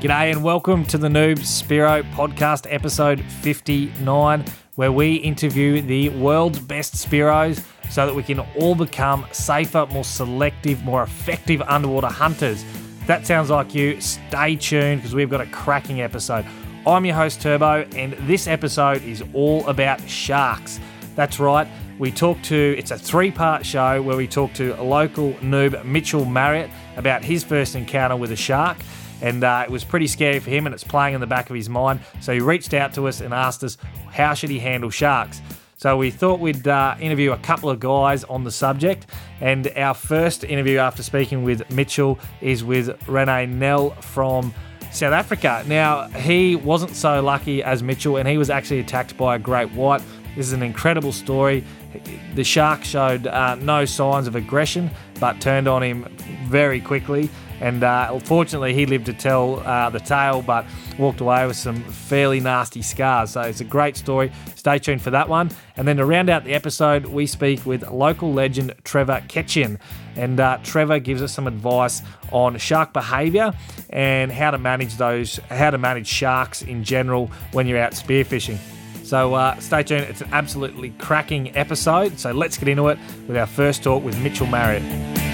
G'day and welcome to the Noob Spearo podcast episode 59, where we interview the world's best Spearos so that we can all become safer, more selective, more effective underwater hunters. If that sounds like you, stay tuned because we've got a cracking episode. I'm your host Turbo, and this episode is all about sharks. That's right, we talk to, it's a three part show where we talk to local noob, Mitchell Marriott, about his first encounter with a shark and uh, it was pretty scary for him and it's playing in the back of his mind. So he reached out to us and asked us how should he handle sharks? So we thought we'd uh, interview a couple of guys on the subject. And our first interview after speaking with mitchell is with rene nel from south africa. Now he wasn't so lucky as mitchell and he was actually attacked by a great white. This is an incredible story. The shark showed uh, no signs of aggression but turned on him very quickly and uh, fortunately, he lived to tell uh, the tale, but walked away with some fairly nasty scars. So it's a great story. Stay tuned for that one. And then to round out the episode, we speak with local legend Trevor Ketchin. And uh, Trevor gives us some advice on shark behaviour and how to manage those, how to manage sharks in general when you're out spearfishing. So uh, stay tuned. It's an absolutely cracking episode. So let's get into it with our first talk with Mitchell Marriott.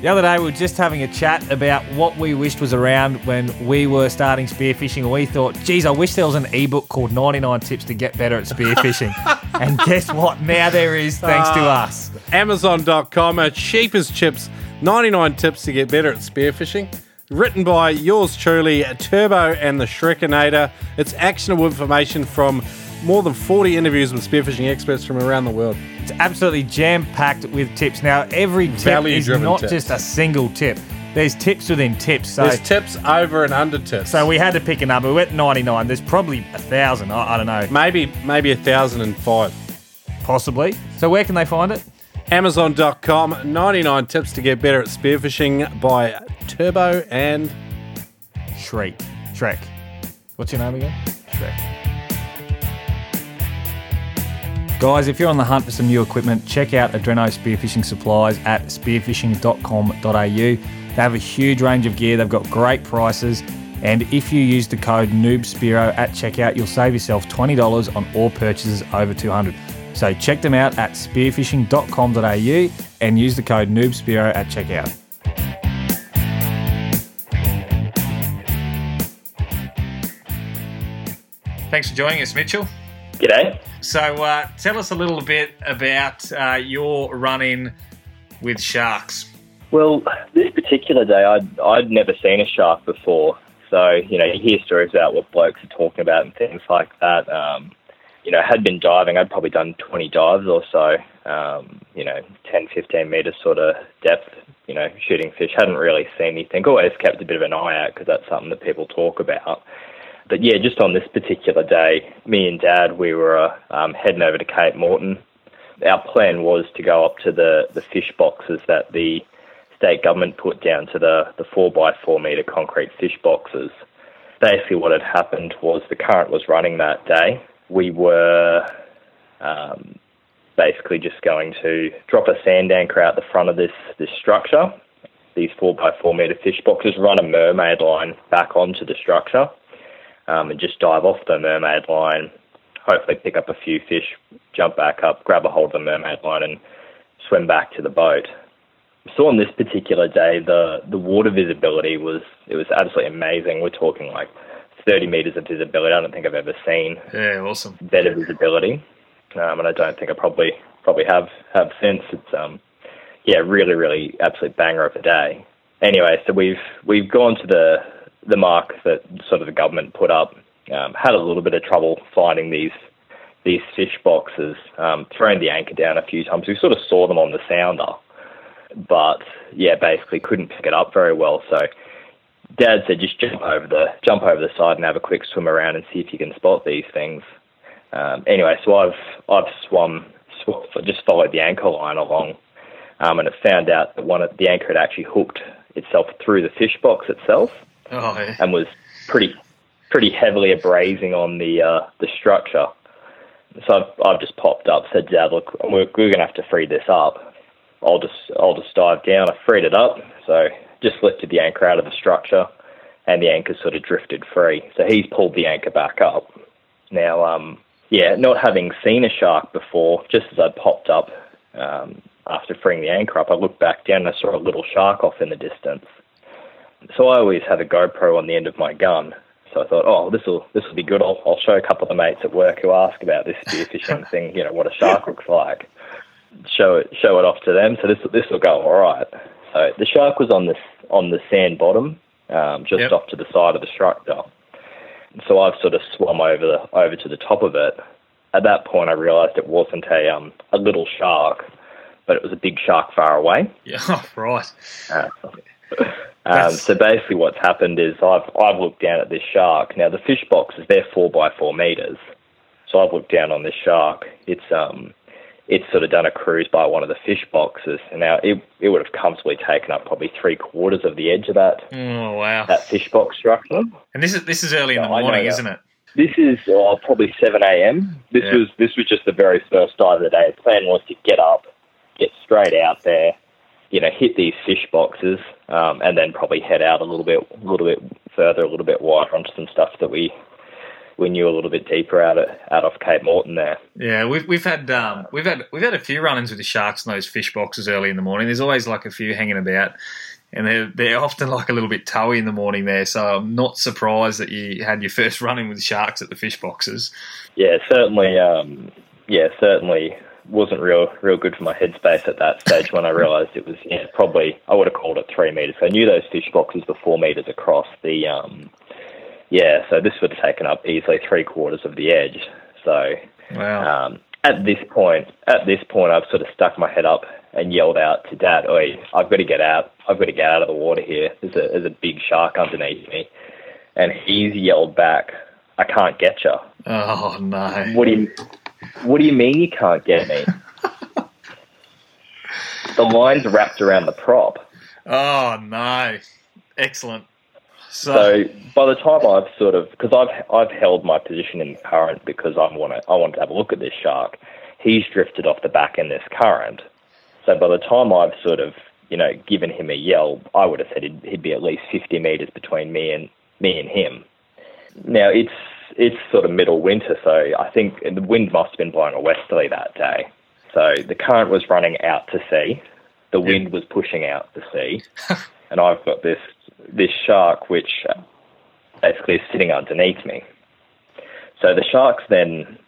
The other day, we were just having a chat about what we wished was around when we were starting spearfishing, and we thought, geez, I wish there was an ebook called 99 Tips to Get Better at Spearfishing. and guess what? Now there is, thanks to ah, us. Amazon.com, a cheap as chips, 99 Tips to Get Better at Spearfishing. Written by yours truly, Turbo and the Shrekinator. It's actionable information from more than 40 interviews with spearfishing experts from around the world. It's absolutely jam packed with tips. Now, every tip is not tips. just a single tip. There's tips within tips. So, There's tips over and under tips. So we had to pick a number. We're at 99. There's probably a thousand. I, I don't know. Maybe maybe a thousand and five. Possibly. So where can they find it? Amazon.com. 99 tips to get better at spearfishing by Turbo and Shrek. Shrek. What's your name again? Shrek. Guys, if you're on the hunt for some new equipment, check out Adreno Spearfishing Supplies at spearfishing.com.au. They have a huge range of gear, they've got great prices, and if you use the code NoobSpearo at checkout, you'll save yourself $20 on all purchases over 200 So check them out at spearfishing.com.au and use the code NoobSpearo at checkout. Thanks for joining us, Mitchell. G'day. So, uh, tell us a little bit about uh, your run in with sharks. Well, this particular day, I'd, I'd never seen a shark before. So, you know, you hear stories about what blokes are talking about and things like that. Um, you know, had been diving. I'd probably done 20 dives or so, um, you know, 10, 15 metres sort of depth, you know, shooting fish. Hadn't really seen anything. Always kept a bit of an eye out because that's something that people talk about. But yeah, just on this particular day, me and Dad, we were um, heading over to Cape Moreton. Our plan was to go up to the, the fish boxes that the state government put down to the, the 4 by 4 metre concrete fish boxes. Basically, what had happened was the current was running that day. We were um, basically just going to drop a sand anchor out the front of this, this structure, these 4 by 4 metre fish boxes, run a mermaid line back onto the structure um, and just dive off the mermaid line, hopefully pick up a few fish, jump back up, grab a hold of the mermaid line, and swim back to the boat. So on this particular day, the the water visibility was it was absolutely amazing. We're talking like 30 meters of visibility. I don't think I've ever seen yeah, awesome better visibility, um, and I don't think I probably probably have have since. It's um yeah, really really absolute banger of a day. Anyway, so we've we've gone to the the mark that sort of the government put up um, had a little bit of trouble finding these these fish boxes, um, throwing the anchor down a few times. We sort of saw them on the sounder, but yeah, basically couldn't pick it up very well. So Dad said just jump over the jump over the side and have a quick swim around and see if you can spot these things. Um, anyway, so I've I've swum, swum just followed the anchor line along, um, and it found out that one of the anchor had actually hooked itself through the fish box itself oh, yeah. and was pretty pretty heavily abrasing on the uh, the structure. So I've, I've just popped up, said, Dad, look, we're, we're going to have to free this up. I'll just I'll just dive down. I freed it up, so just lifted the anchor out of the structure, and the anchor sort of drifted free. So he's pulled the anchor back up. Now, um, yeah, not having seen a shark before, just as I popped up um, after freeing the anchor up, I looked back down and I saw a little shark off in the distance. So I always have a GoPro on the end of my gun. So I thought, oh, this will this will be good. I'll, I'll show a couple of the mates at work who ask about this spearfishing thing. You know what a shark looks like. Show it show it off to them. So this this will go all right. So the shark was on this on the sand bottom, um, just Yep. off to the side of the structure. So I've sort of swum over the over to the top of it. At that point, I realised it wasn't a um a little shark, but it was a big shark far away. Yeah, right. Uh, um, so basically, what's happened is I've I've looked down at this shark. Now the fish boxes they're four by four meters, so I've looked down on this shark. It's um it's sort of done a cruise by one of the fish boxes, and now it it would have comfortably taken up probably three quarters of the edge of that Oh, wow. that fish box structure. And this is this is early in the know morning, isn't it? This is oh, probably seven a.m. This Yeah. was this was just the very first dive of the day. The plan was to get up, get straight out there, you know, hit these fish boxes, um, and then probably head out a little bit, a little bit further, a little bit wider onto some stuff that we we knew a little bit deeper out at out off Cape Moreton there. Yeah, we've we've had um, we've had we've had a few run-ins with the sharks in those fish boxes early in the morning. There's always like a few hanging about, and they're they're often like a little bit towy in the morning there. So I'm not surprised that you had your first run-in with sharks at the fish boxes. Yeah, certainly. Um, yeah, certainly wasn't real real good for my headspace at that stage when I realised it was yeah, probably I would have called it three meters. I knew those fish boxes were four meters across. The um, yeah, so this would have taken up easily three quarters of the edge. So Wow. um, at this point, at this point, I've sort of stuck my head up and yelled out to Dad, "Oi, I've got to get out! I've got to get out of the water here. There's a there's a big shark underneath me," and he's yelled back, "I can't get you." oh no. What do you What do you mean you can't get me? the line's wrapped around the prop. Oh no. Excellent. So, So by the time I've sort of because I've I've held my position in the current because I want to I want to have a look at this shark. He's drifted off the back in this current. So by the time I've sort of you know given him a yell, I would have said he'd, he'd be at least fifty meters between me and me and him. Now it's it's sort of middle winter, so I think the wind must have been blowing a westerly that day. So the current was running out to sea, the wind was pushing out to sea, and I've got this this shark which basically is sitting underneath me. So the sharks then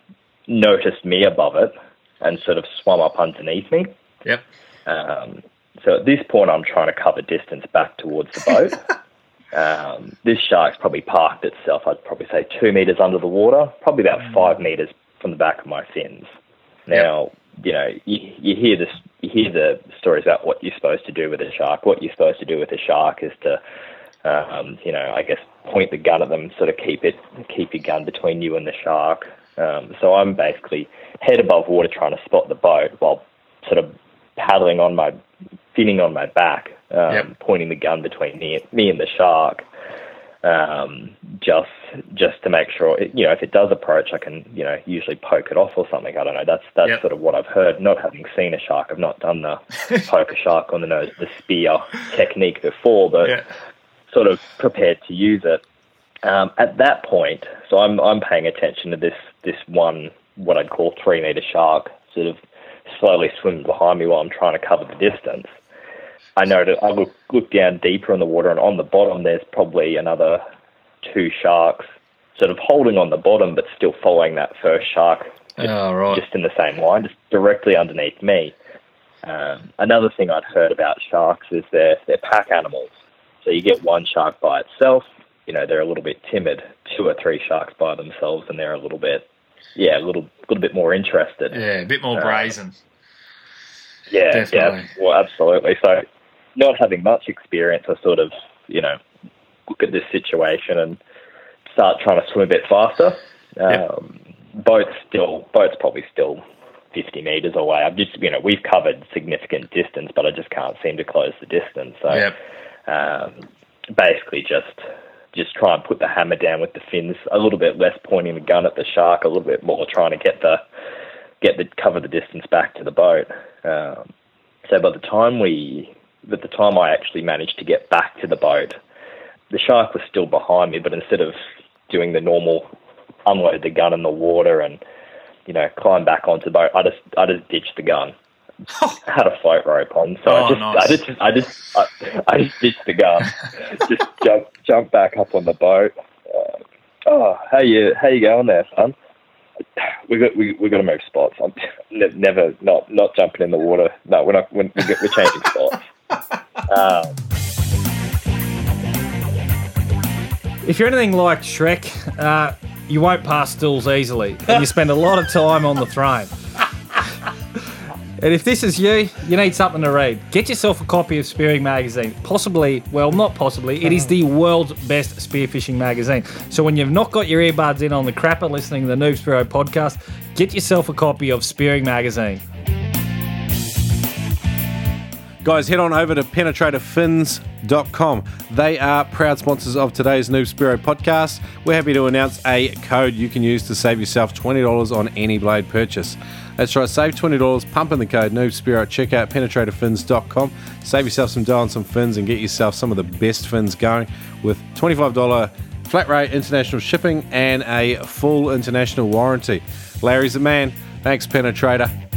noticed me above it and sort of swum up underneath me. yep. Um, so at this point, I'm trying to cover distance back towards the boat. um, this shark's probably parked itself, I'd probably say two meters under the water, probably about five meters from the back of my fins. Now, you know, you, you hear this, you hear the stories about what you're supposed to do with a shark. What you're supposed to do with a shark is to, um, you know, I guess point the gun at them, sort of keep it, keep your gun between you and the shark. Um, so I'm basically head above water trying to spot the boat while sort of paddling on my, finning on my back, um, Yep. pointing the gun between me, me and the shark um, just just to make sure, it, you know, if it does approach, I can, you know, usually poke it off or something. I don't know. That's that's Yep. sort of what I've heard. Not having seen a shark, I've not done the poke a shark on the nose, the spear technique before, but Yeah. sort of prepared to use it. Um, at that point, so I'm I'm paying attention to this this one what I'd call three meter shark sort of slowly swimming behind me while I'm trying to cover the distance. I noted I look look down deeper in the water and on the bottom there's probably another two sharks sort of holding on the bottom but still following that first shark Oh, right. just in the same line, just directly underneath me. Um, another thing I'd heard about sharks is they're, they're pack animals. So you get one shark by itself, you know, they're a little bit timid. Two or three sharks by themselves, and they're a little bit, yeah, a little, little bit more interested. yeah, a bit more Uh, brazen. Yeah, Definitely. yeah, well, absolutely. So, not having much experience, I sort of, you know, look at this situation and start trying to swim a bit faster. Yep. Um, boat's still, boat's probably still 50 meters away. I've just, you know, we've covered significant distance, but I just can't seem to close the distance. So, Yep. um, basically, just just try and put the hammer down with the fins a little bit less, pointing the gun at the shark, a little bit more trying to get the get the cover the distance back to the boat. Um, so by the time we at the time I actually managed to get back to the boat, the shark was still behind me, but instead of doing the normal unload the gun in the water and you know climb back onto the boat, I just I just ditched the gun. had a float rope on, so Oh, I just nice. I just I just I, I just ditched the gun, just jump jump back up on the boat. Uh, oh, how you how you going there, son? We got we we got to move spots. I'm ne- never not not jumping in the water. No, we're not. We're, we're changing spots. Um, If you're anything like Shrek, uh, you won't pass stools easily, and you spend a lot of time on the throne. And if this is you, you need something to read. Get yourself a copy of Spearing Magazine. Possibly, well, not possibly, it is the world's best spearfishing magazine. So when you've not got your earbuds in on the crapper listening to the Noob Spearo podcast, get yourself a copy of Spearing Magazine. Guys, head on over to penetratorfins.com. They are proud sponsors of today's Noob Spearo podcast. We're happy to announce a code you can use to save yourself $20 on any blade purchase. That's right, save $20, pump in the code Noob Spearo at checkout penetratorfins.com. Save yourself some dough on some fins and get yourself some of the best fins going with $25 flat rate international shipping and a full international warranty. Larry's the man. Thanks, Penetrator.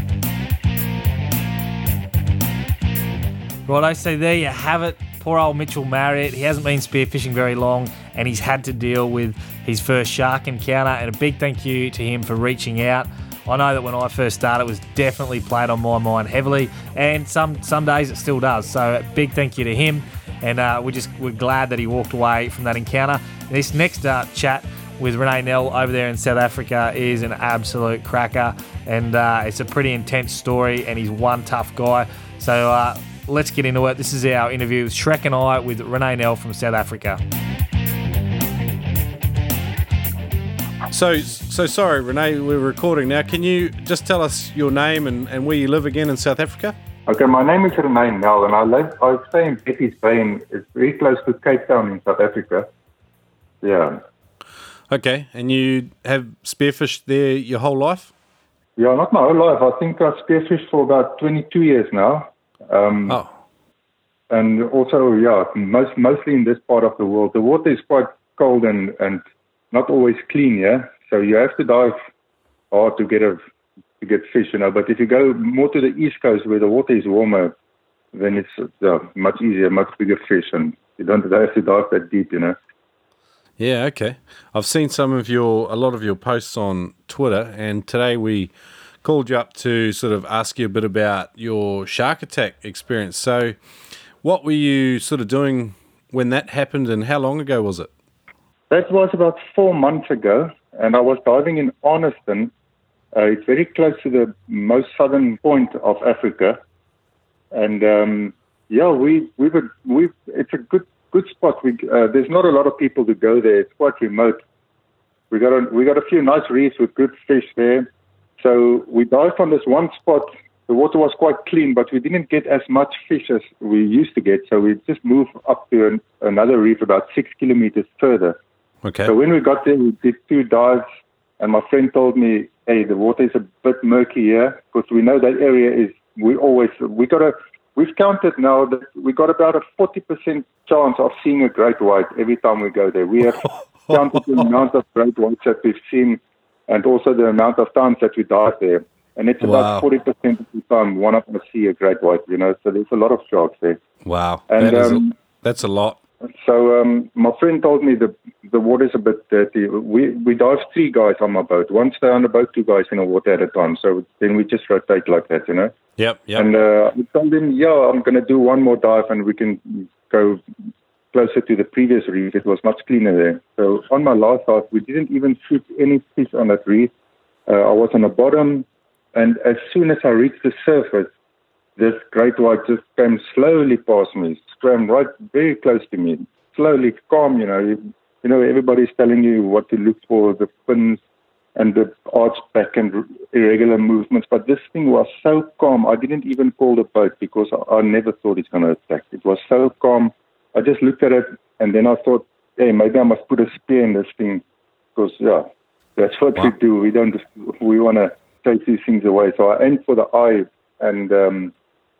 Righto, so there you have it. Poor old Mitchell Marriott. He hasn't been spearfishing very long and he's had to deal with his first shark encounter. And a big thank you to him for reaching out. I know that when I first started, it was definitely played on my mind heavily, and some some days it still does. So a big thank you to him, and uh, we're just we're glad that he walked away from that encounter. This next uh, chat with Renee Nell over there in South Africa is an absolute cracker, and uh, it's a pretty intense story. And he's one tough guy. So uh, let's get into it. This is our interview with Shrek and I with Renee Nell from South Africa. So, so sorry, Renee, we're recording now. Can you just tell us your name and, and where you live again in South Africa? Okay, my name is Renee Nel, and I live, I stay in Betty's Bay, and it's very close to Cape Town in South Africa. Yeah. Okay, and you have spearfished there your whole life? Yeah, not my whole life. I think I've spearfished for about 22 years now. Um, Oh, And also, yeah, most, mostly in this part of the world. The water is quite cold and, and not always clean, yeah? So you have to dive hard to get a to get fish, you know. But if you go more to the east coast where the water is warmer, then it's uh, much easier, much bigger fish, and you don't have to dive that deep, you know. yeah, okay. I've seen some of your, a lot of your posts on Twitter, and today we called you up to sort of ask you a bit about your shark attack experience. So, what were you sort of doing when that happened, and how long ago was it? That was about four months ago, and I was diving in Arniston. Uh, it's very close to the most southern point of Africa, and um, yeah, we we would we. It's a good good spot. We uh, there's not a lot of people to go there. It's quite remote. We got a we got a few nice reefs with good fish there. So we dived on this one spot. The water was quite clean, but we didn't get as much fish as we used to get. So we just moved up to an, another reef about six kilometers further. Okay. So when we got there, we did two dives, and my friend told me, "Hey, the water is a bit murky here because we know that area is. We always we got a. We've counted now that we got about a forty percent chance of seeing a great white every time we go there. We have counted the amount of great whites that we've seen, and also the amount of times that we dive there. And it's Wow. about forty percent of the time one of us see a great white. You know, so there's a lot of sharks there. wow. And, that is a, um, that's a lot. So um, my friend told me the the water's a bit dirty. We we dive three guys on my boat. One stay on the boat, two guys in the water at a time. So then we just rotate like that, you know. Yep, yep. And uh, I told him, yeah, I'm going to do one more dive, and we can go closer to the previous reef. It was much cleaner there. So on my last dive, we didn't even shoot any fish on that reef. Uh, I was on the bottom, and as soon as I reached the surface, this great white just came slowly past me, swam right very close to me, slowly, calm. You know, you, you know, everybody's telling you what to look for, the fins and the arch back and irregular movements. But this thing was so calm. I didn't even call the boat because I, I never thought it's going to attack. It was so calm. I just looked at it and then I thought, hey, maybe I must put a spear in this thing because yeah, that's what we do. We don't. We want to take these things away. So I aimed for the eye and um,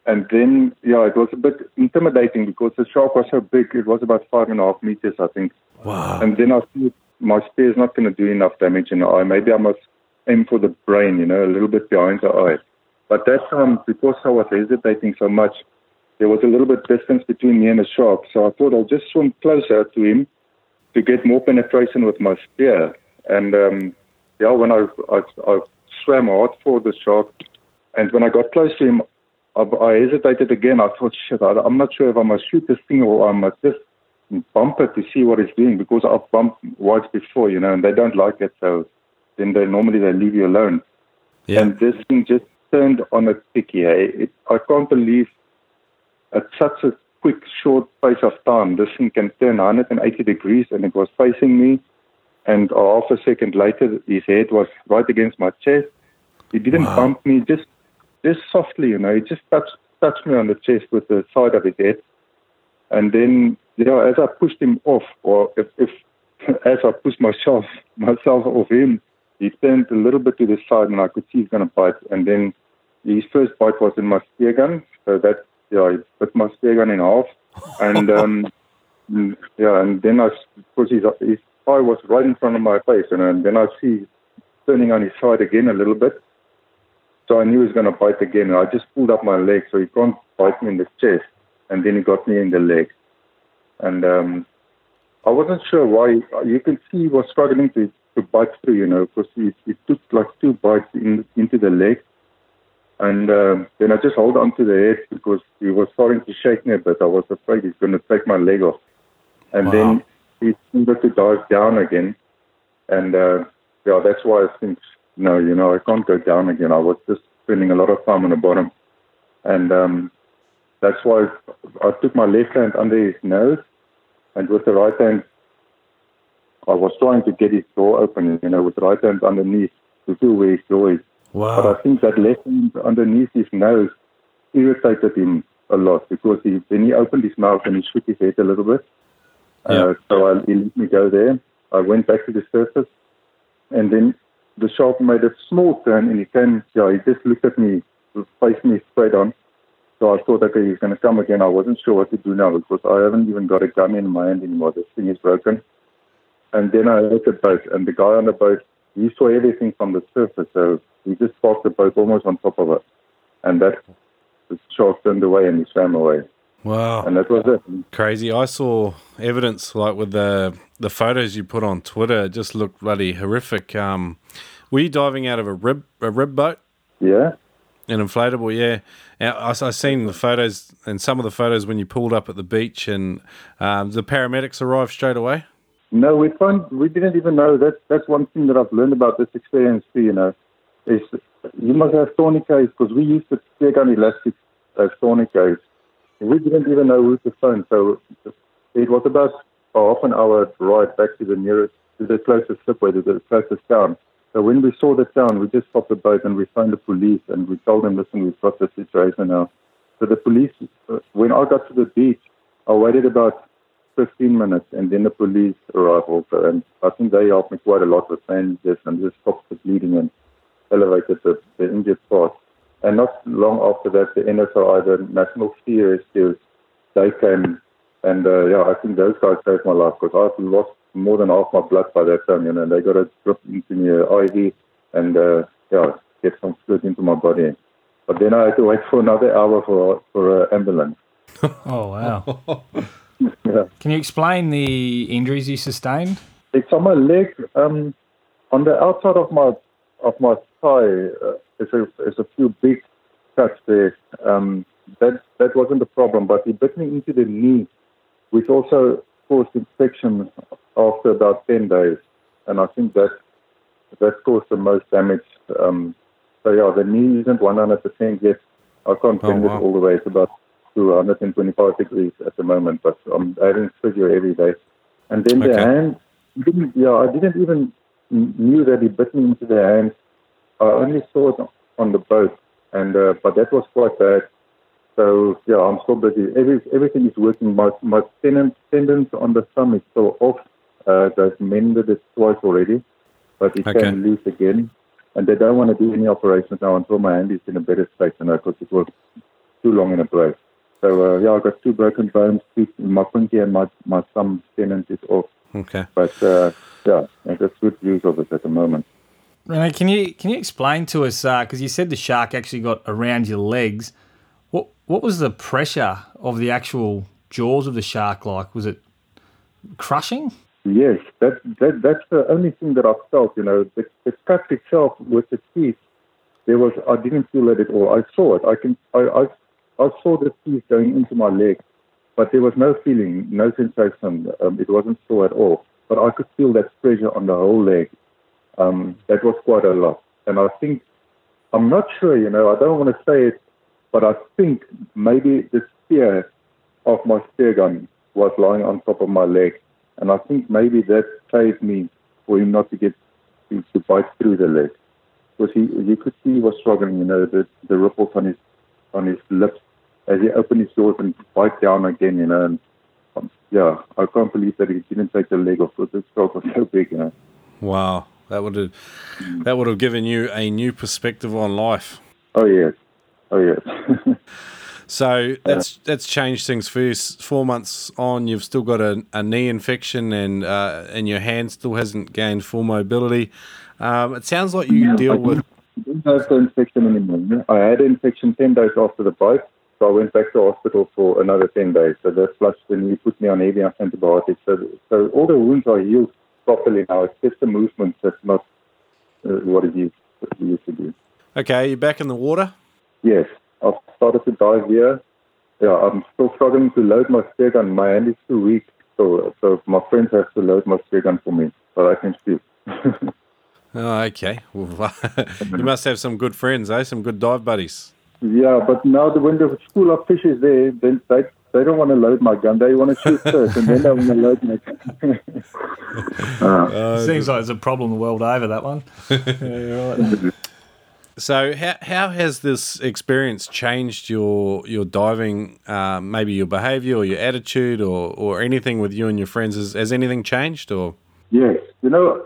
and then, yeah, it was a bit intimidating because the shark was so big. It was about five and a half meters, I think. Wow. And then I thought my spear is not going to do enough damage in the eye. Maybe I must aim for the brain, you know, a little bit behind the eye. But that time, because I was hesitating so much, there was a little bit distance between me and the shark. So I thought I'll just swim closer to him to get more penetration with my spear. And um, yeah, when I, I, I swam hard for the shark, and when I got close to him, I, I hesitated again. I thought, shit, I, I'm not sure if I must shoot this thing or I must just bump it to see what it's doing because I've bumped whites before, you know, and they don't like it. So then they normally they leave you alone. Yeah. And this thing just turned on a sticky. Hey? It, I can't believe at such a quick, short space of time, this thing can turn 180 degrees, and it was facing me. And half a second later, his head was right against my chest. He didn't Wow. bump me, just just softly, you know. He just touched touched me on the chest with the side of his head. And then, you know, as I pushed him off, or if, if as I pushed myself myself off him, he turned a little bit to the side, and I could see he's going to bite. And then his first bite was in my spear gun, so that yeah, he bit my spear gun in half, and um, mm, yeah, and then I because his his eye was right in front of my face, know, and then I see turning on his side again a little bit. So I knew he was going to bite again. And I just pulled up my leg so he can't bite me in the chest. And then he got me in the leg. And um, I wasn't sure why. You can see he was struggling to, to bite through, you know, because he, he took like two bites in, into the leg. And um, then I just held on to the head because he was starting to shake me a bit. I was afraid he's going to take my leg off. And Wow. then he started to dive down again. And uh, yeah, that's why I think, no, you know, I can't go down again. I was just spending a lot of time on the bottom. And um, that's why I took my left hand under his nose, and with the right hand, I was trying to get his jaw open, you know, with the right hand underneath to feel where his jaw is. But I think that left hand underneath his nose irritated him a lot because he, when he opened his mouth and he shook his head a little bit. Yeah. Uh, so I, he let me go there. I went back to the surface, and then the shark made a small turn, and he came. Yeah, he just looked at me, faced me straight on. So I thought, okay, he's going to come again. I wasn't sure what to do now because I haven't even got a gun in my hand anymore. This thing is broken. And then I hit the boat, and the guy on the boat, he saw everything from the surface, so he just parked the boat almost on top of it. And that the shark turned away and he swam away. Wow. And that was it. Crazy. I saw evidence like with the the photos you put on Twitter. It just looked bloody horrific. Um, were you diving out of a rib a rib boat? Yeah. An inflatable, yeah. I, I seen the photos and some of the photos when you pulled up at the beach, and um, the paramedics arrived straight away. No, we found we didn't even know that. That's one thing that I've learned about this experience too. You know, is you must have tourniquets because we used the spear gun elastics as tourniquets. We didn't even know who to phone, so it was about half an hour ride back to the nearest, to the closest slipway, to the closest town. So when we saw the town, we just stopped the boat and we phoned the police and we told them, listen, we've got the situation now. So the police, uh, when I got to the beach, I waited about 15 minutes and then the police arrived also. And I think they helped me quite a lot with bandages and just stopped the bleeding and elevated the, the injured part. And not long after that, the NSRI, the National Sea Rescue, they came and uh, yeah, I think those guys saved my life because I've lost more than half my blood by that time, you know. And they got a drip into me, uh, IV, and uh, yeah, get some fluid into my body. But then I had to wait for another hour for for an ambulance. Oh, wow. Yeah. Can you explain the injuries you sustained? It's on my leg. Um, on the outside of my of my thigh, uh, there's a there's a few big cuts there. Um, that that wasn't the problem, but he bit me into the knee, which also caused infection after about ten days, and I think that that caused the most damage. Um, so yeah, the knee isn't 100% yet. I can't Oh, bend wow. it all the way. It's about 225 degrees at the moment, but I'm having physio every day. And then the Okay. hand, didn't, yeah, I didn't even kn- knew that he bit me into the hand. I only saw it on the boat, and uh, but that was quite bad. So yeah, I'm still busy. Every, everything is working. My my tendons tendons on the thumb is still off. Uh, they've mended it twice already, but it Okay. can loose again. And they don't want to do any operations now until my hand is in a better state, you know, because it was too long in a brace. So uh, yeah, I've got two broken bones, two, my pinky and my my thumb tendon is off. Okay. But uh, yeah, I got good views of it at the moment. Renee, can you can you explain to us because you said the shark actually got around your legs? What what was the pressure of the actual jaws of the shark like? Was it crushing? Yes, that, that that's the only thing that I felt. You know, the, the cut itself with the teeth, there was I didn't feel it at all. I saw it. I can I I, I saw the teeth going into my leg, but there was no feeling, no sensation. Um, it wasn't sore at all. But I could feel that pressure on the whole leg. Um, that was quite a lot. And I think I'm not sure. You know, I don't want to say it, but I think maybe the spear of my spear gun was lying on top of my leg and I think maybe that saved me for him not to get to, to bite through the leg. Because he, you could see he was struggling, you know, the, the ripples on his on his lips as he opened his jaws and bite down again, you know. And um, yeah, I can't believe that he didn't take the leg off because the stroke was so big, you know. Wow, that would have that would have given you a new perspective on life. Oh yes, oh yes. So that's that's changed things for you. Four months on, you've still got a, a knee infection, and uh, and your hand still hasn't gained full mobility. Um, it sounds like you deal with. I don't have the infection anymore. I had an infection ten days after the bite, so I went back to hospital for another ten days. So that's plus when you put me on heavy antibiotics. So, so all the wounds are healed properly now. It's just the movement that's not uh, what it used, what it used to be. Okay, you're back in the water. Yes. I've started to dive here. Yeah, I'm still struggling to load my spear gun. My hand is too weak, so so my friends have to load my spear gun for me, but I can still. oh, okay. Well, you must have some good friends, eh? Some good dive buddies. Yeah, but now the when the school of fish is there, then they they don't want to load my gun. They want to shoot first, and then they want to load my gun. uh, Seems like it's a problem the world over. That one. yeah, right. So how how has this experience changed your your diving, uh, maybe your behaviour or your attitude or, or anything with you and your friends? Has, has anything changed or? Yes, you know,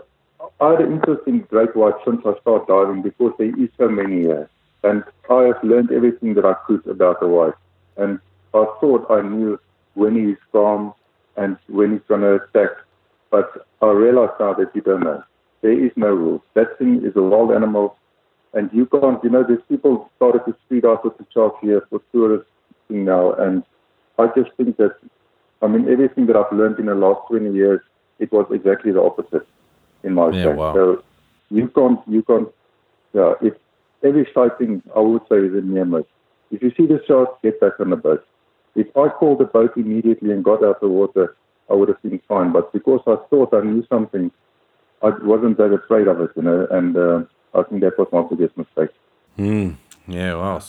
I had an interest in great white since I started diving because there is so many here, and I have learned everything that I could about the white, and I thought I knew when he's calm and when he's going to attack, but I realize now that you don't know. There is no rules. That thing is a wild animal and you can't, you know, there's people started to speed out with the sharks here for tourists now. And I just think that, I mean, everything that I've learned in the last 20 years, it was exactly the opposite in my yeah, wow. So you can't, you can't, yeah, if every sighting, I would say, is a near miss. If you see the shark, get back on the boat. If I called the boat immediately and got out of the water, I would have been fine. But because I thought I knew something, I wasn't that afraid of it, you know, and, uh, I think that was my biggest mistake. Mm, yeah, well.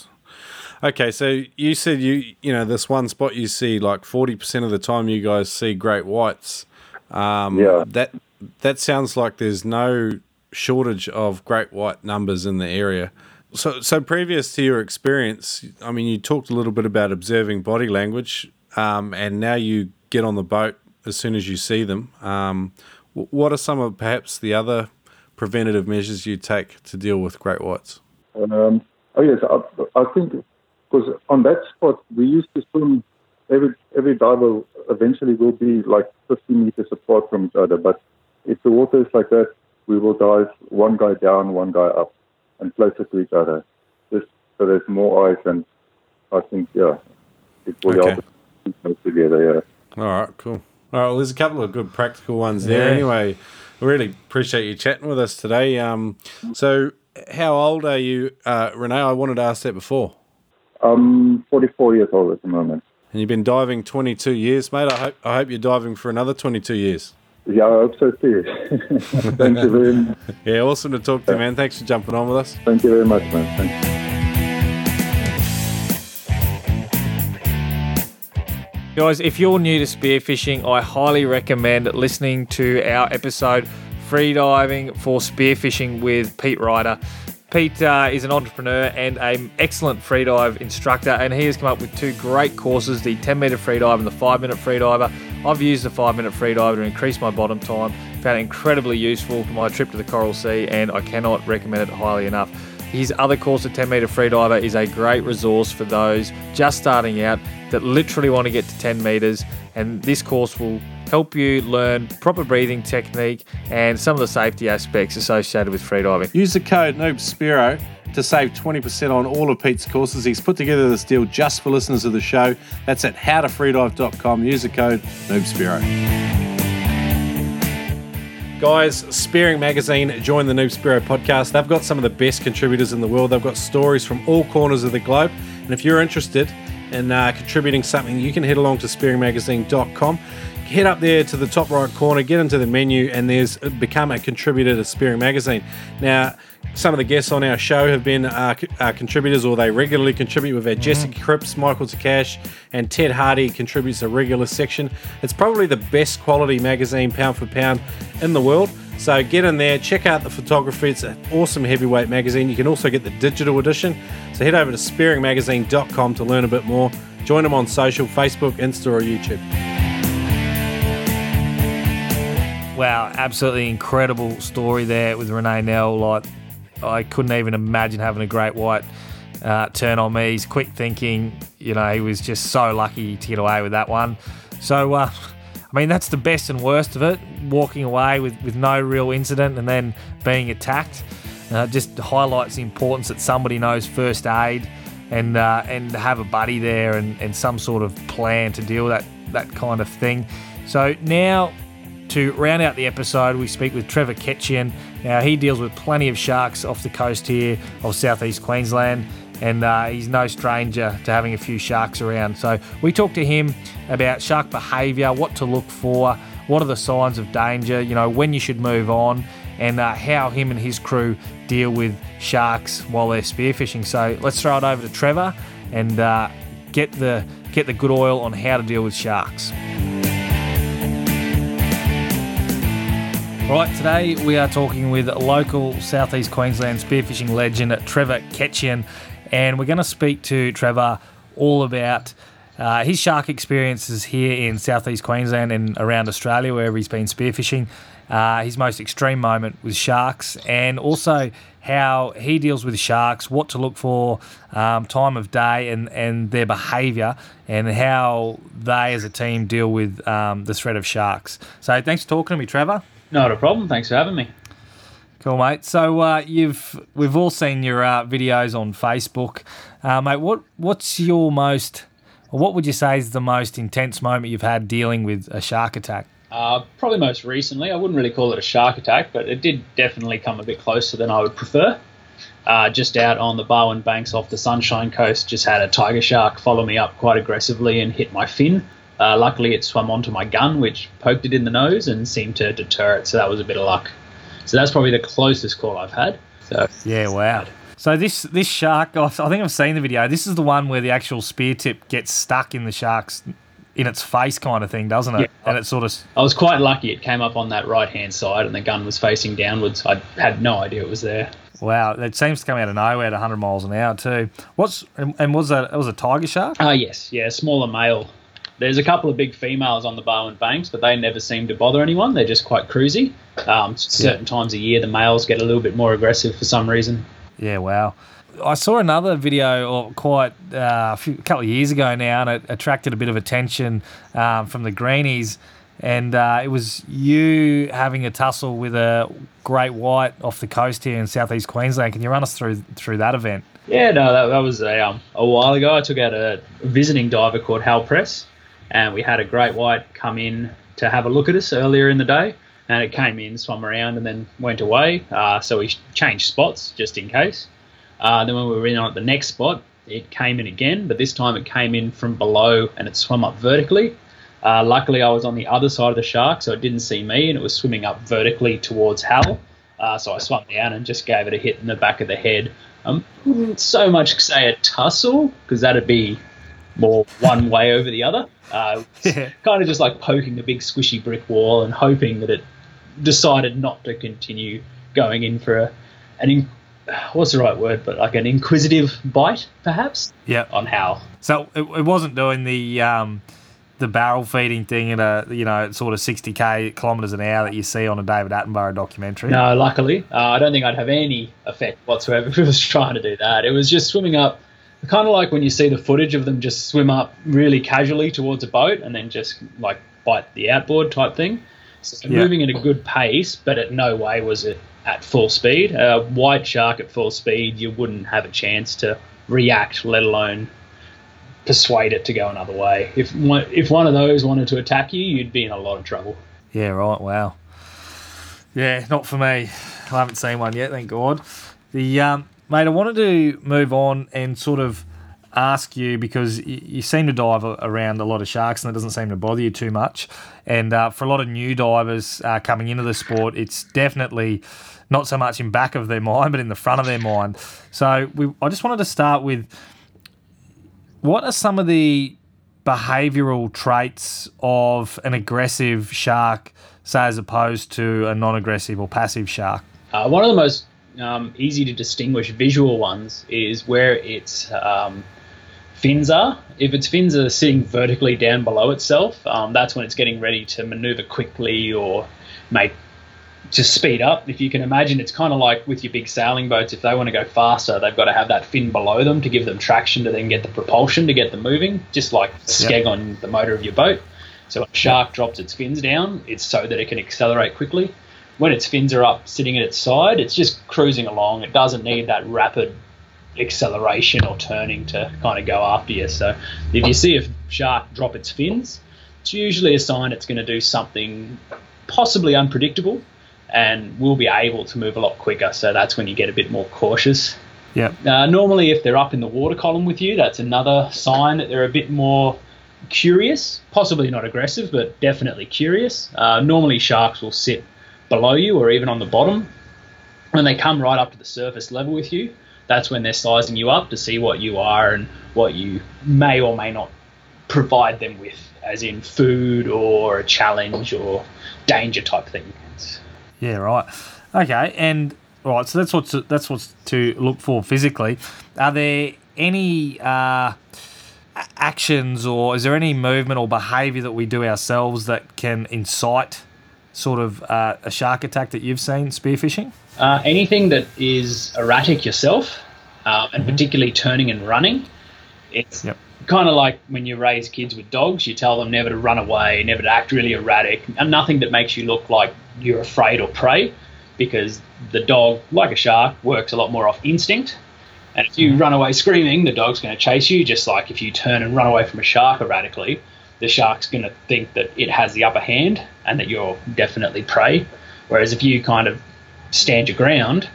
Okay, so you said you you know this one spot you see like forty percent of the time you guys see great whites. Um, yeah. That that sounds like there's no shortage of great white numbers in the area. So so previous to your experience, I mean, you talked a little bit about observing body language, um, and now you get on the boat as soon as you see them. Um, what are some of perhaps the other preventative measures you take to deal with great whites? Um, oh yes, I, I think because on that spot we used to swim. Every every diver eventually will be like 50 meters apart from each other. But if the water is like that, we will dive one guy down, one guy up, and closer to each other, just so there's more ice. And I think yeah, it will okay. help together. Yeah. All right, cool. All right, well, there's a couple of good practical ones there. Yeah. Anyway, really appreciate you chatting with us today. Um, so, how old are you, uh, Renee? I wanted to ask that before. I'm 44 years old at the moment. And you've been diving 22 years, mate. I hope I hope you're diving for another 22 years. Yeah, I hope so too. Thank you very much. Yeah, awesome to talk to you, man. Thanks for jumping on with us. Thank you very much, man. Thanks. Guys, if you're new to spearfishing, I highly recommend listening to our episode Freediving for Spearfishing with Pete Ryder. Pete uh, is an entrepreneur and an excellent freedive instructor, and he has come up with two great courses the 10 meter freedive and the 5 minute freediver. I've used the 5 minute freediver to increase my bottom time, found it incredibly useful for my trip to the Coral Sea, and I cannot recommend it highly enough. his other course the 10 meter freediver is a great resource for those just starting out that literally want to get to 10 meters. And this course will help you learn proper breathing technique and some of the safety aspects associated with freediving. Use the code NoobSpearo to save 20% on all of Pete's courses. He's put together this deal just for listeners of the show. That's at howtofreedive.com. Use the code NoobSpearo. Guys, Spearing Magazine join the Noob Spearo podcast. They've got some of the best contributors in the world. They've got stories from all corners of the globe. And if you're interested in uh, contributing something, you can head along to spearingmagazine.com. Head up there to the top right corner, get into the menu, and there's uh, become a contributor to Spearing Magazine. Now, some of the guests on our show have been uh, uh, contributors or they regularly contribute. We've had Jessica Cripps, Michael Takash, and Ted Hardy contributes a regular section. It's probably the best quality magazine, pound for pound, in the world. So get in there, check out the photography. It's an awesome heavyweight magazine. You can also get the digital edition. So head over to spearingmagazine.com to learn a bit more. Join them on social Facebook, Insta, or YouTube. Wow, absolutely incredible story there with Renee Nell. Like, I couldn't even imagine having a great white uh, turn on me. He's quick thinking. You know, he was just so lucky to get away with that one. So, uh, I mean, that's the best and worst of it. Walking away with, with no real incident and then being attacked uh, just highlights the importance that somebody knows first aid and uh, and have a buddy there and, and some sort of plan to deal with that, that kind of thing. So now to round out the episode, we speak with Trevor Ketchian. Now, he deals with plenty of sharks off the coast here of southeast Queensland, and uh, he's no stranger to having a few sharks around. So, we talk to him about shark behaviour, what to look for, what are the signs of danger, you know, when you should move on, and uh, how him and his crew deal with sharks while they're spearfishing. So, let's throw it over to Trevor and uh, get the get the good oil on how to deal with sharks. Right, today we are talking with local southeast Queensland spearfishing legend Trevor Ketchian, and we're going to speak to Trevor all about uh, his shark experiences here in southeast Queensland and around Australia, wherever he's been spearfishing. Uh, his most extreme moment with sharks, and also how he deals with sharks, what to look for, um, time of day, and, and their behaviour, and how they as a team deal with um, the threat of sharks. So, thanks for talking to me, Trevor. Not a problem. Thanks for having me. Cool, mate. So uh, you've we've all seen your uh, videos on Facebook, uh, mate. What what's your most, or what would you say is the most intense moment you've had dealing with a shark attack? Uh, probably most recently. I wouldn't really call it a shark attack, but it did definitely come a bit closer than I would prefer. Uh, just out on the Barwon Banks off the Sunshine Coast, just had a tiger shark follow me up quite aggressively and hit my fin. Uh, luckily, it swam onto my gun, which poked it in the nose and seemed to deter it. So that was a bit of luck. So that's probably the closest call I've had. So yeah, wow. So this this shark, I think I've seen the video. This is the one where the actual spear tip gets stuck in the shark's in its face, kind of thing, doesn't it? Yeah. And it sort of. I was quite lucky. It came up on that right hand side, and the gun was facing downwards. I had no idea it was there. Wow, it seems to come out of nowhere at 100 miles an hour too. What's and was that? It was a tiger shark? Ah, uh, yes, yeah, smaller male there's a couple of big females on the Barwon Banks, but they never seem to bother anyone. They're just quite cruisy. Um, certain times a year, the males get a little bit more aggressive for some reason. Yeah, wow. I saw another video or quite uh, a, few, a couple of years ago now, and it attracted a bit of attention um, from the greenies. And uh, it was you having a tussle with a great white off the coast here in southeast Queensland. Can you run us through through that event? Yeah, no, that, that was a, um, a while ago. I took out a visiting diver called Hal Press, and we had a great white come in to have a look at us earlier in the day. And it came in, swam around, and then went away. Uh, so we changed spots just in case. Uh, then when we were in on the next spot, it came in again, but this time it came in from below and it swam up vertically. Uh, luckily, I was on the other side of the shark, so it didn't see me, and it was swimming up vertically towards Hal. Uh, so I swam down and just gave it a hit in the back of the head. I um, so much say a tussle, because that'd be more one way over the other. Uh, yeah. Kind of just like poking a big squishy brick wall and hoping that it decided not to continue going in for a, an in, what's the right word, but like an inquisitive bite, perhaps. Yeah. On how. So it, it wasn't doing the um, the barrel feeding thing at a you know sort of 60k kilometers an hour that you see on a David Attenborough documentary. No, luckily, uh, I don't think I'd have any effect whatsoever if I was trying to do that. It was just swimming up, kind of like when you see the footage of them just swim up really casually towards a boat and then just like bite the outboard type thing. So Yeah. moving at a good pace, but at no way was it at full speed. A white shark at full speed, you wouldn't have a chance to react, let alone persuade it to go another way. If one, if one of those wanted to attack you, you'd be in a lot of trouble. Yeah, right. Wow. Yeah, not for me. I haven't seen one yet, thank God. The um, mate, I wanted to move on and sort of ask you because you, seem to dive around a lot of sharks and it doesn't seem to bother you too much. And uh, for a lot of new divers uh, coming into the sport, it's definitely not so much in back of their mind, but in the front of their mind. So we, I just wanted to start with what are some of the behavioral traits of an aggressive shark, say, as opposed to a non aggressive or passive shark? Uh, one of the most um, easy to distinguish visual ones is where its um, fins are. If its fins are sitting vertically down below itself, um, that's when it's getting ready to maneuver quickly or make to speed up. If you can imagine, it's kind of like with your big sailing boats. If they want to go faster, they've got to have that fin below them to give them traction to then get the propulsion to get them moving, just like skeg on the motor of your boat. So when a shark drops its fins down, it's so that it can accelerate quickly. When its fins are up, sitting at its side, it's just cruising along. It doesn't need that rapid acceleration or turning to kind of go after you. So if you see a shark drop its fins, it's usually a sign it's going to do something possibly unpredictable and will be able to move a lot quicker. So that's when you get a bit more cautious. Yeah. Uh, normally, if they're up in the water column with you, that's another sign that they're a bit more curious, possibly not aggressive, but definitely curious. Uh, normally, sharks will sit below you or even on the bottom. When they come right up to the surface level with you, that's when they're sizing you up to see what you are and what you may or may not provide them with, as in food or a challenge or danger type thing. It's- Yeah, right. Okay, and right, so that's what's that's what's to look for physically. Are there any uh, actions or is there any movement or behaviour that we do ourselves that can incite sort of uh, a shark attack that you've seen spearfishing? Uh, anything that is erratic yourself, uh, and particularly turning and running, it's Yep. kind of like when you raise kids with dogs. You tell them never to run away, never to act really erratic, and nothing that makes you look like you're afraid or prey, because the dog, like a shark, works a lot more off instinct. And if you run away screaming, the dog's going to chase you. Just like if you turn and run away from a shark erratically, the shark's going to think that it has the upper hand and that you're definitely prey. Whereas if you kind of stand your ground,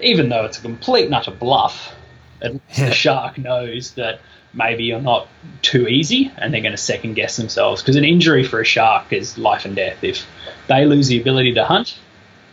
even though it's a complete and utter bluff, at least the shark knows that maybe you're not too easy and they're going to second guess themselves. Because an injury for a shark is life and death. If they lose the ability to hunt,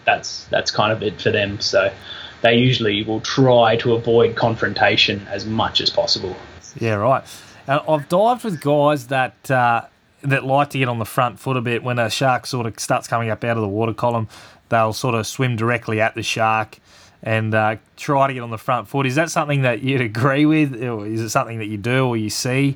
that's that's kind of it for them. So they usually will try to avoid confrontation as much as possible. Yeah, right. And I've dived with guys that uh, that like to get on the front foot a bit. When a shark sort of starts coming up out of the water column, they'll sort of swim directly at the shark and uh, try to get on the front foot. Is that something that you'd agree with, or is it something that you do or you see?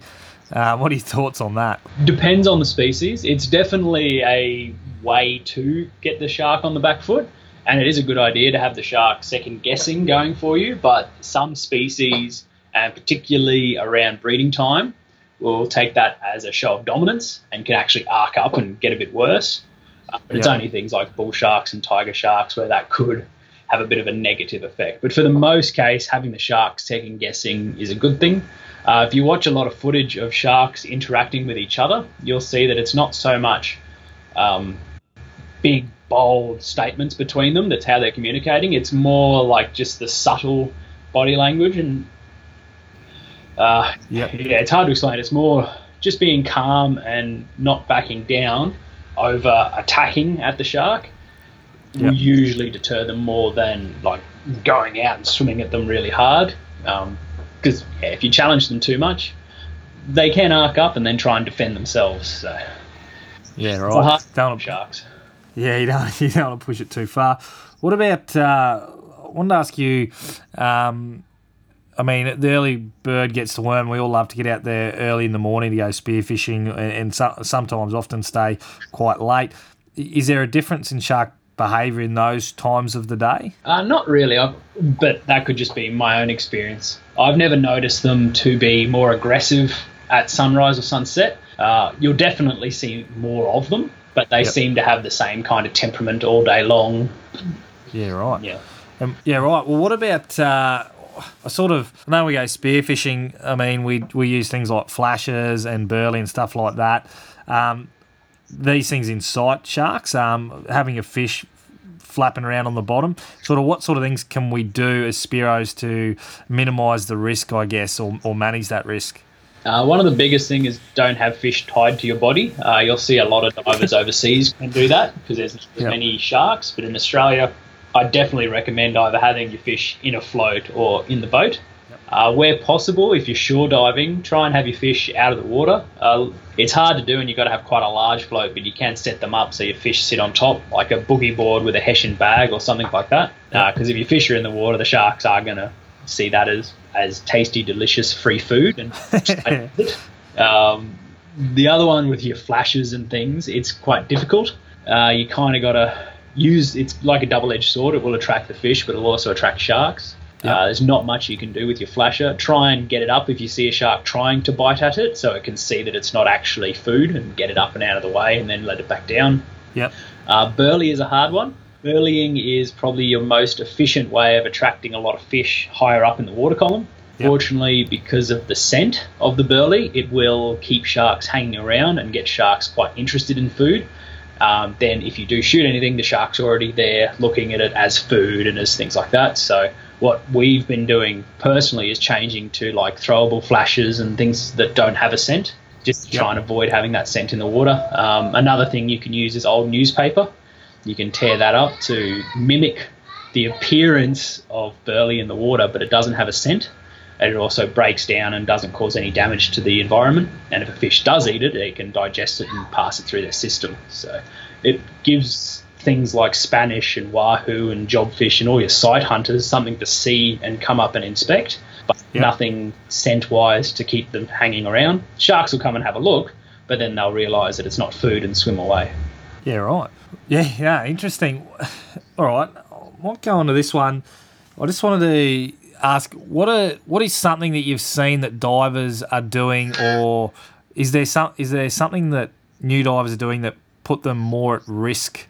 Uh, what are your thoughts on that? Depends on the species. It's definitely a way to get the shark on the back foot, and it is a good idea to have the shark second guessing going for you. But some species, and particularly around breeding time, will take that as a show of dominance and can actually arc up and get a bit worse. Uh, but it's Yeah. only things like bull sharks and tiger sharks where that could have a bit of a negative effect. But for the most case, having the sharks second guessing is a good thing. Uh, if you watch a lot of footage of sharks interacting with each other, you'll see that it's not so much um, big, bold statements between them that's how they're communicating. It's more like just the subtle body language and uh, Yep. yeah, it's hard to explain. It's more just being calm and not backing down over attacking at the shark Yep. usually deter them more than like going out and swimming at them really hard. Because yeah, if you challenge them too much, they can arc up and then try and defend themselves. So Yeah, it's right. hard Don't wanna- sharks. Yeah, you don't, you don't want to push it too far. What about? Uh, I wanted to ask you. Um, I mean, the early bird gets the worm. We all love to get out there early in the morning to go spearfishing, and, and so, sometimes often stay quite late. Is there a difference in shark behaviour in those times of the day? Uh, not really, i but that could just be my own experience. I've never noticed them to be more aggressive at sunrise or sunset. Uh, you'll definitely see more of them, but they yep. seem to have the same kind of temperament all day long. Yeah, right. Yeah. Um, yeah, right. Well, what about uh, a sort of? I know we go spearfishing. I mean, we we use things like flashes and burley and stuff like that. Um, these things incite sharks. Um, having a fish flapping around on the bottom. Sort of what sort of things can we do as Spearos to minimise the risk, I guess, or, or manage that risk? Uh, one of the biggest things is don't have fish tied to your body. Uh, you'll see a lot of divers overseas can do that because there's not as yep. many sharks. But in Australia, I definitely recommend either having your fish in a float or in the boat. Uh, where possible, if you're shore diving, try and have your fish out of the water. Uh, it's hard to do, and you've got to have quite a large float, but you can set them up so your fish sit on top, like a boogie board with a hessian bag or something like that. Because uh, if your fish are in the water, the sharks are going to see that as as tasty, delicious, free food. And um, the other one with your flashes and things, it's quite difficult. Uh, you kind of got to use it's like a double-edged sword. It will attract the fish, but it'll also attract sharks. Yep. Uh, there's not much you can do with your flasher. Try and get it up if you see a shark trying to bite at it, so it can see that it's not actually food, and get it up and out of the way, and then let it back down. Yep. Uh, burley is a hard one. Burleying is probably your most efficient way of attracting a lot of fish higher up in the water column. Yep. Fortunately, because of the scent of the burley, it will keep sharks hanging around and get sharks quite interested in food. Um, then, if you do shoot anything, the shark's already there looking at it as food and as things like that. So, what we've been doing personally is changing to like throwable flashes and things that don't have a scent, just to yep. try and avoid having that scent in the water. Um, another thing you can use is old newspaper. You can tear that up to mimic the appearance of burley in the water, but it doesn't have a scent. And it also breaks down and doesn't cause any damage to the environment. And if a fish does eat it, it can digest it and pass it through their system. So it gives things like Spanish and Wahoo and Jobfish and all your sight hunters something to see and come up and inspect, but yep. nothing scent wise to keep them hanging around. Sharks will come and have a look, but then they'll realise that it's not food and swim away. Yeah, right. Yeah, yeah, interesting. All right, I might go on to this one. I just wanted to ask what are what is something that you've seen that divers are doing, or is there some is there something that new divers are doing that put them more at risk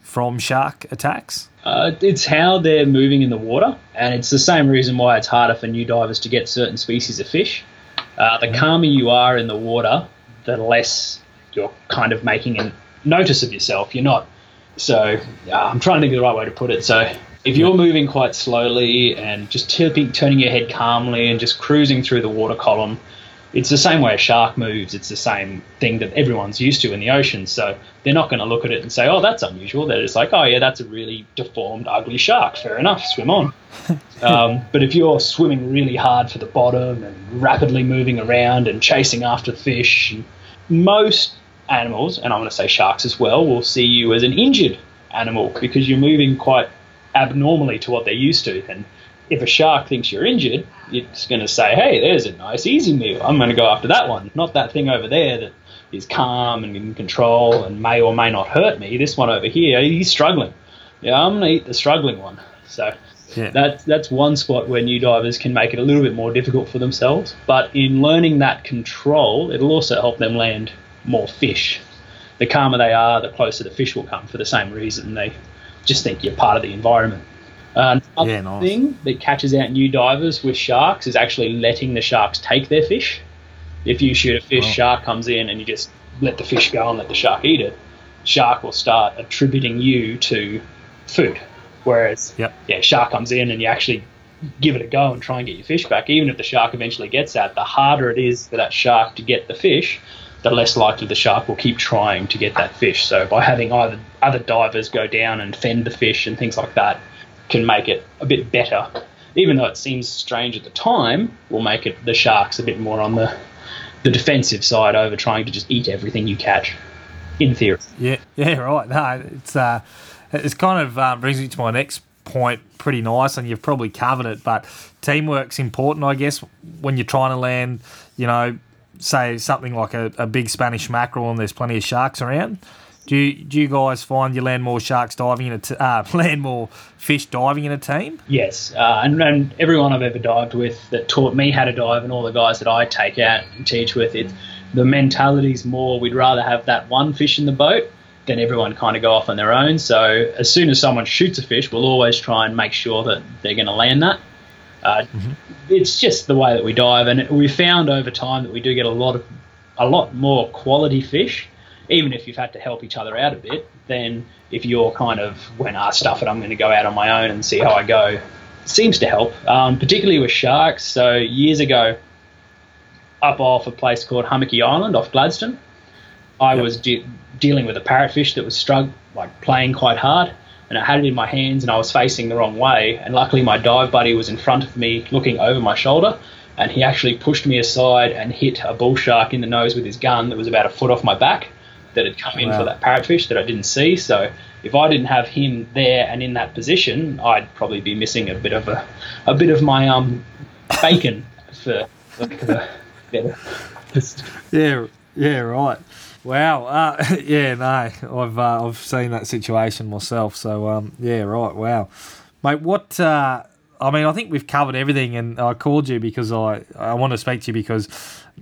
from shark attacks? Uh, it's how they're moving in the water, and it's the same reason why it's harder for new divers to get certain species of fish. Uh, the calmer you are in the water, the less you're kind of making a notice of yourself. You're not. So uh, I'm trying to think of the right way to put it. So if you're moving quite slowly and just tipping, turning your head calmly and just cruising through the water column, it's the same way a shark moves. It's the same thing that everyone's used to in the ocean. So they're not going to look at it and say, "Oh, that's unusual." They're just like, "Oh, yeah, that's a really deformed, ugly shark. Fair enough. Swim on." um, but if you're swimming really hard for the bottom and rapidly moving around and chasing after fish, most animals, and I'm going to say sharks as well, will see you as an injured animal because you're moving quite abnormally to what they're used to. And if a shark thinks you're injured, it's going to say, hey, there's a nice easy meal. I'm going to go after that one, not that thing over there that is calm and in control and may or may not hurt me. This one over here, he's struggling. Yeah, I'm going to eat the struggling one. So yeah. that, that's one spot where new divers can make it a little bit more difficult for themselves. But in learning that control, it'll also help them land more fish. The calmer they are, the closer the fish will come for the same reason. They just think you're part of the environment. Uh, another yeah, nice. thing that catches out new divers with sharks is actually letting the sharks take their fish. If you shoot a fish, oh. shark comes in and you just let the fish go and let the shark eat it, shark will start attributing you to food. Whereas, yep. yeah, shark comes in and you actually give it a go and try and get your fish back. Even if the shark eventually gets out, the harder it is for that shark to get the fish, the less likely the shark will keep trying to get that fish. So by having either other divers go down and fend the fish and things like that, can make it a bit better. Even though it seems strange at the time, will make it the sharks a bit more on the the defensive side over trying to just eat everything you catch. In theory. Yeah, yeah, right. No, it's uh, it's kind of uh, brings me to my next point pretty nice, and you've probably covered it. But teamwork's important, I guess, when you're trying to land, you know, say something like a, a big Spanish mackerel and there's plenty of sharks around. Do you, do you guys find you land more sharks diving in a t- uh, land more fish diving in a team? Yes, uh, and, and everyone I've ever dived with that taught me how to dive, and all the guys that I take out and teach with, it the mentality's more we'd rather have that one fish in the boat than everyone kind of go off on their own. So as soon as someone shoots a fish, we'll always try and make sure that they're going to land that. Uh, mm-hmm. It's just the way that we dive, and we found over time that we do get a lot of a lot more quality fish even if you've had to help each other out a bit, then if you're kind of when I stuff it, I'm going to go out on my own and see how I go. Seems to help, um, particularly with sharks. So years ago, up off a place called Hummocky Island off Gladstone, I yep. was de- dealing with a parrotfish that was strug like playing quite hard, and I had it in my hands and I was facing the wrong way. And luckily, my dive buddy was in front of me, looking over my shoulder, and he actually pushed me aside and hit a bull shark in the nose with his gun that was about a foot off my back that had come in for that parrotfish that I didn't see. So if I didn't have him there and in that position, I'd probably be missing a bit of a, a bit of my um bacon for the better. yeah, yeah, right. Wow. Uh, yeah, no, I've uh, I've seen that situation myself. So um, yeah, right. Wow, mate. What? Uh, I mean, I think we've covered everything, and I called you because I I want to speak to you because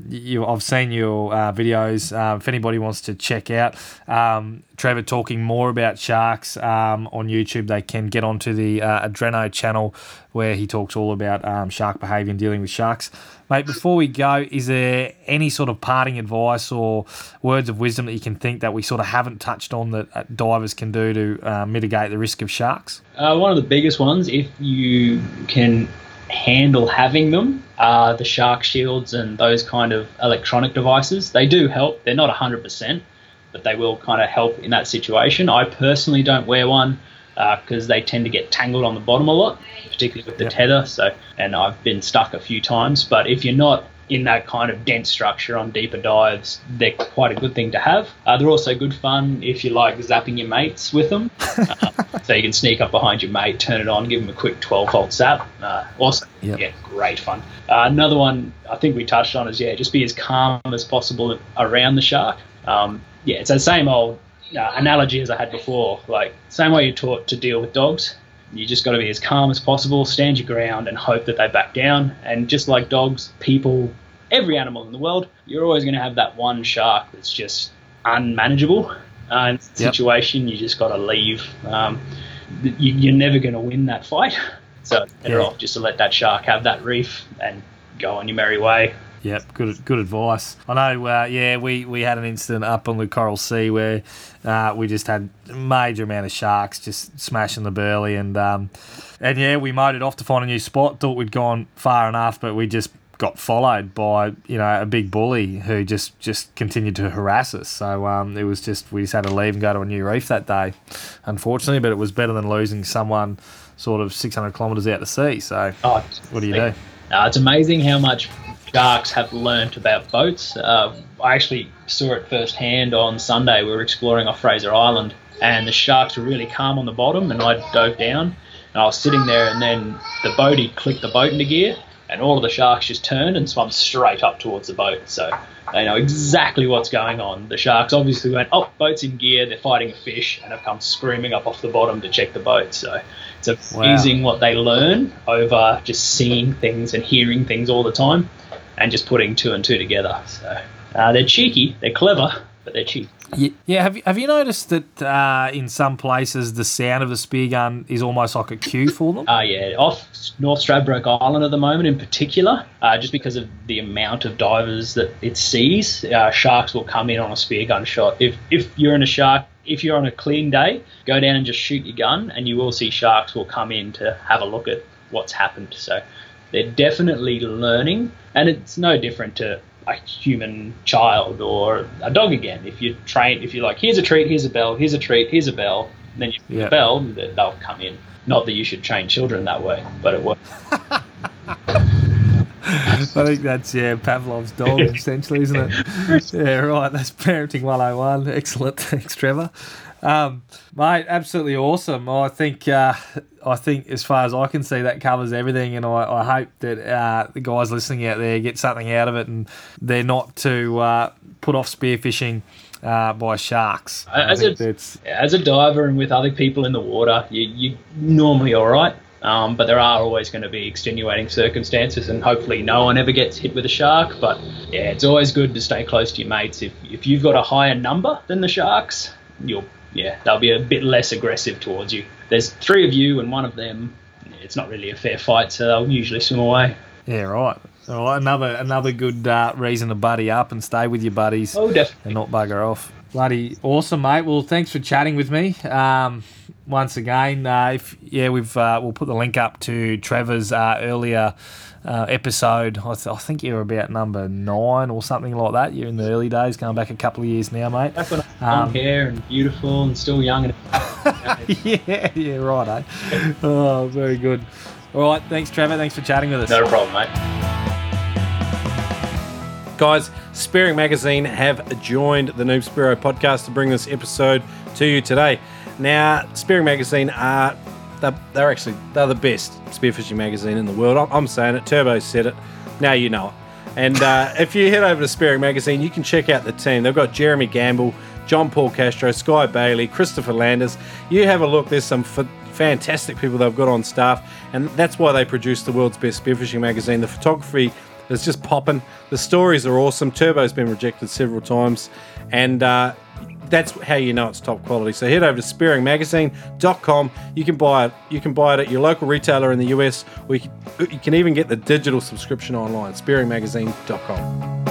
you, I've seen your uh, videos. Uh, if anybody wants to check out um, Trevor talking more about sharks um, on YouTube, they can get onto the uh, Adreno channel where he talks all about um, shark behaviour and dealing with sharks. Mate, before we go, is there any sort of parting advice or words of wisdom that you can think that we sort of haven't touched on that uh, divers can do to uh, mitigate the risk of sharks? Uh, one of the biggest ones, if you can handle having them are the shark shields and those kind of electronic devices. They do help. They're not 100%, but they will kind of help in that situation. I personally don't wear one because uh, they tend to get tangled on the bottom a lot, particularly with the yep. tether. So, and I've been stuck a few times. But if you're not in that kind of dense structure on deeper dives, they're quite a good thing to have. Uh, they're also good fun if you like zapping your mates with them. Uh, so you can sneak up behind your mate, turn it on, give them a quick 12 volt zap. Uh, also, yep. yeah, great fun. Uh, another one I think we touched on is yeah, just be as calm as possible around the shark. Um, yeah, it's the same old uh, analogy as I had before. Like same way you're taught to deal with dogs. You just got to be as calm as possible, stand your ground, and hope that they back down. And just like dogs, people every animal in the world, you're always going to have that one shark that's just unmanageable. Uh, yep. situation, you just got to leave. Um, you, are never going to win that fight. So better yeah. off just to let that shark have that reef and go on your merry way. Yep, good good advice. I know. Uh, yeah, we, we had an incident up on the Coral Sea where uh, we just had a major amount of sharks just smashing the burley, and um, and yeah, we it off to find a new spot. Thought we'd gone far enough, but we just got followed by you know a big bully who just just continued to harass us. So um, it was just we just had to leave and go to a new reef that day, unfortunately. But it was better than losing someone sort of 600 kilometres out to sea. So oh, what do you do? Uh, it's amazing how much sharks have learnt about boats. Uh, I actually saw it firsthand on Sunday. We were exploring off Fraser Island, and the sharks were really calm on the bottom, and I dove down. And I was sitting there, and then the boatie clicked the boat into gear, and all of the sharks just turned and swam straight up towards the boat. So they know exactly what's going on. The sharks obviously went, oh, boat's in gear, they're fighting a fish, and have come screaming up off the bottom to check the boat. So it's amazing wow. what they learn over just seeing things and hearing things all the time and just putting two and two together. So uh, they're cheeky, they're clever, but they're cheap. Yeah, have you, have you noticed that uh, in some places the sound of the spear gun is almost like a cue for them? Uh, yeah, off North Stradbroke Island at the moment in particular, uh, just because of the amount of divers that it sees, uh, sharks will come in on a spear gun shot. If, if you're in a shark, if you're on a clean day, go down and just shoot your gun, and you will see sharks will come in to have a look at what's happened. So they're definitely learning, and it's no different to a human child or a dog again. If you train, if you're like, here's a treat, here's a bell, here's a treat, here's a bell, then you yeah. the bell, they'll come in. Not that you should train children that way, but it works. I think that's yeah Pavlov's dog essentially, isn't it? yeah, right. That's parenting 101. Excellent. Thanks, Trevor. Um, mate, absolutely awesome. I think uh, I think as far as I can see, that covers everything, and I, I hope that uh, the guys listening out there get something out of it, and they're not to uh, put off spearfishing uh, by sharks. As a- that's As a diver and with other people in the water, you, you're normally all right. Um, but there are always going to be extenuating circumstances, and hopefully no one ever gets hit with a shark. But yeah, it's always good to stay close to your mates. If if you've got a higher number than the sharks, you'll yeah they'll be a bit less aggressive towards you. There's three of you, and one of them, it's not really a fair fight, so they'll usually swim away. yeah, right. All right, another another good uh, reason to buddy up and stay with your buddies. Oh, definitely. and not bugger off. Bloody awesome, mate. Well, thanks for chatting with me. Um, once again, uh, if yeah, we've uh, we'll put the link up to Trevor's uh, earlier uh, episode. I, th- I think you're about number nine or something like that. You're in the early days, going back a couple of years now, mate. Back when I had long Um, hair and beautiful and still young and yeah, yeah, right, eh? Oh, very good. All right, thanks, Trevor. Thanks for chatting with us. no problem, mate. Guys, Spearing Magazine have joined the Noob Spearo podcast to bring this episode to you today. Now, Spearing Magazine are they're, they're actually they're the best spearfishing magazine in the world. I'm, I'm saying it. Turbo said it. Now you know it. And uh, if you head over to Spearing Magazine, you can check out the team. They've got Jeremy Gamble, John Paul Castro, Sky Bailey, Christopher Landers. You have a look. There's some f- fantastic people they've got on staff, and that's why they produce the world's best spearfishing magazine. The photography is just popping. The stories are awesome. Turbo's been rejected several times, and uh, that's how you know it's top quality. So head over to spearingmagazine.com. You can buy it. You can buy it at your local retailer in the US, or you can, you can even get the digital subscription online. Spearingmagazine.com.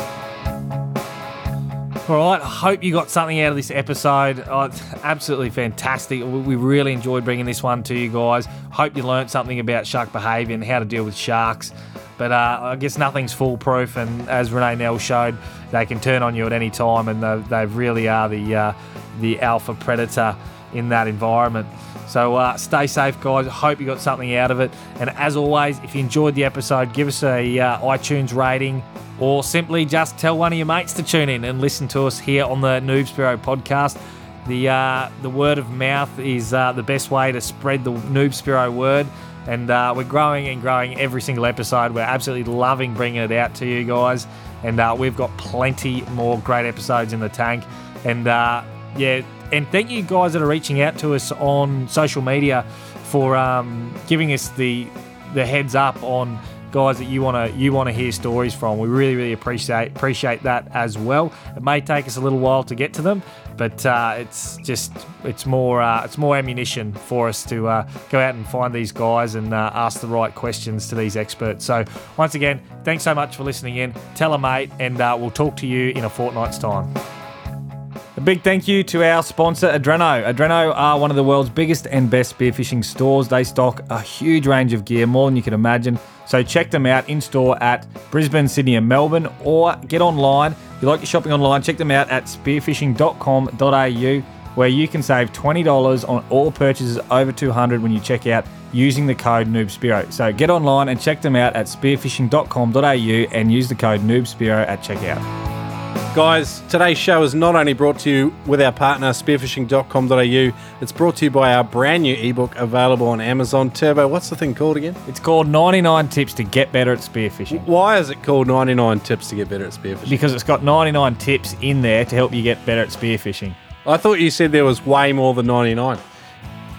All right, I hope you got something out of this episode. Oh, it's absolutely fantastic. We really enjoyed bringing this one to you guys. Hope you learned something about shark behaviour and how to deal with sharks. But uh, I guess nothing's foolproof, and as Renee Nell showed, they can turn on you at any time, and they, they really are the uh, the alpha predator in that environment. So uh, stay safe, guys. Hope you got something out of it. And as always, if you enjoyed the episode, give us a uh, iTunes rating, or simply just tell one of your mates to tune in and listen to us here on the Noob podcast. The uh, the word of mouth is uh, the best way to spread the Noob word. And uh, we're growing and growing every single episode. We're absolutely loving bringing it out to you guys. And uh, we've got plenty more great episodes in the tank. And uh, yeah, and thank you guys that are reaching out to us on social media for um, giving us the the heads up on guys that you want to you want to hear stories from. We really really appreciate appreciate that as well. It may take us a little while to get to them, but uh, it's just it's more uh, it's more ammunition for us to uh, go out and find these guys and uh, ask the right questions to these experts. So once again, thanks so much for listening in. Tell a mate, and uh, we'll talk to you in a fortnight's time. A big thank you to our sponsor, Adreno. Adreno are one of the world's biggest and best spearfishing stores. They stock a huge range of gear, more than you can imagine. So check them out in store at Brisbane, Sydney, and Melbourne, or get online. If you like your shopping online, check them out at spearfishing.com.au, where you can save $20 on all purchases over 200 when you check out using the code NoobSpearo. So get online and check them out at spearfishing.com.au and use the code NoobSpearo at checkout. Guys, today's show is not only brought to you with our partner spearfishing.com.au, it's brought to you by our brand new ebook available on Amazon. Turbo, what's the thing called again? It's called 99 Tips to Get Better at Spearfishing. Why is it called 99 Tips to Get Better at Spearfishing? Because it's got 99 tips in there to help you get better at spearfishing. I thought you said there was way more than 99.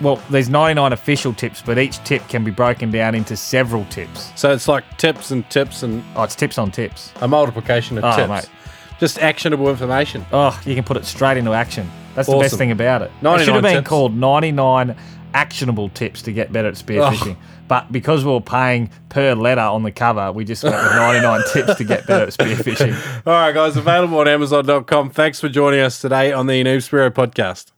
Well, there's 99 official tips, but each tip can be broken down into several tips. So it's like tips and tips and Oh, it's tips on tips. a multiplication of Oh, tips. mate. Just actionable information. Oh, you can put it straight into action. That's the best thing about it. It should have been tips. called 99 actionable tips to get better at spearfishing. Oh. But because we were paying per letter on the cover, we just went with 99 tips to get better at spearfishing. All right, guys, available on Amazon.com. Thanks for joining us today on the Noob Spearo podcast.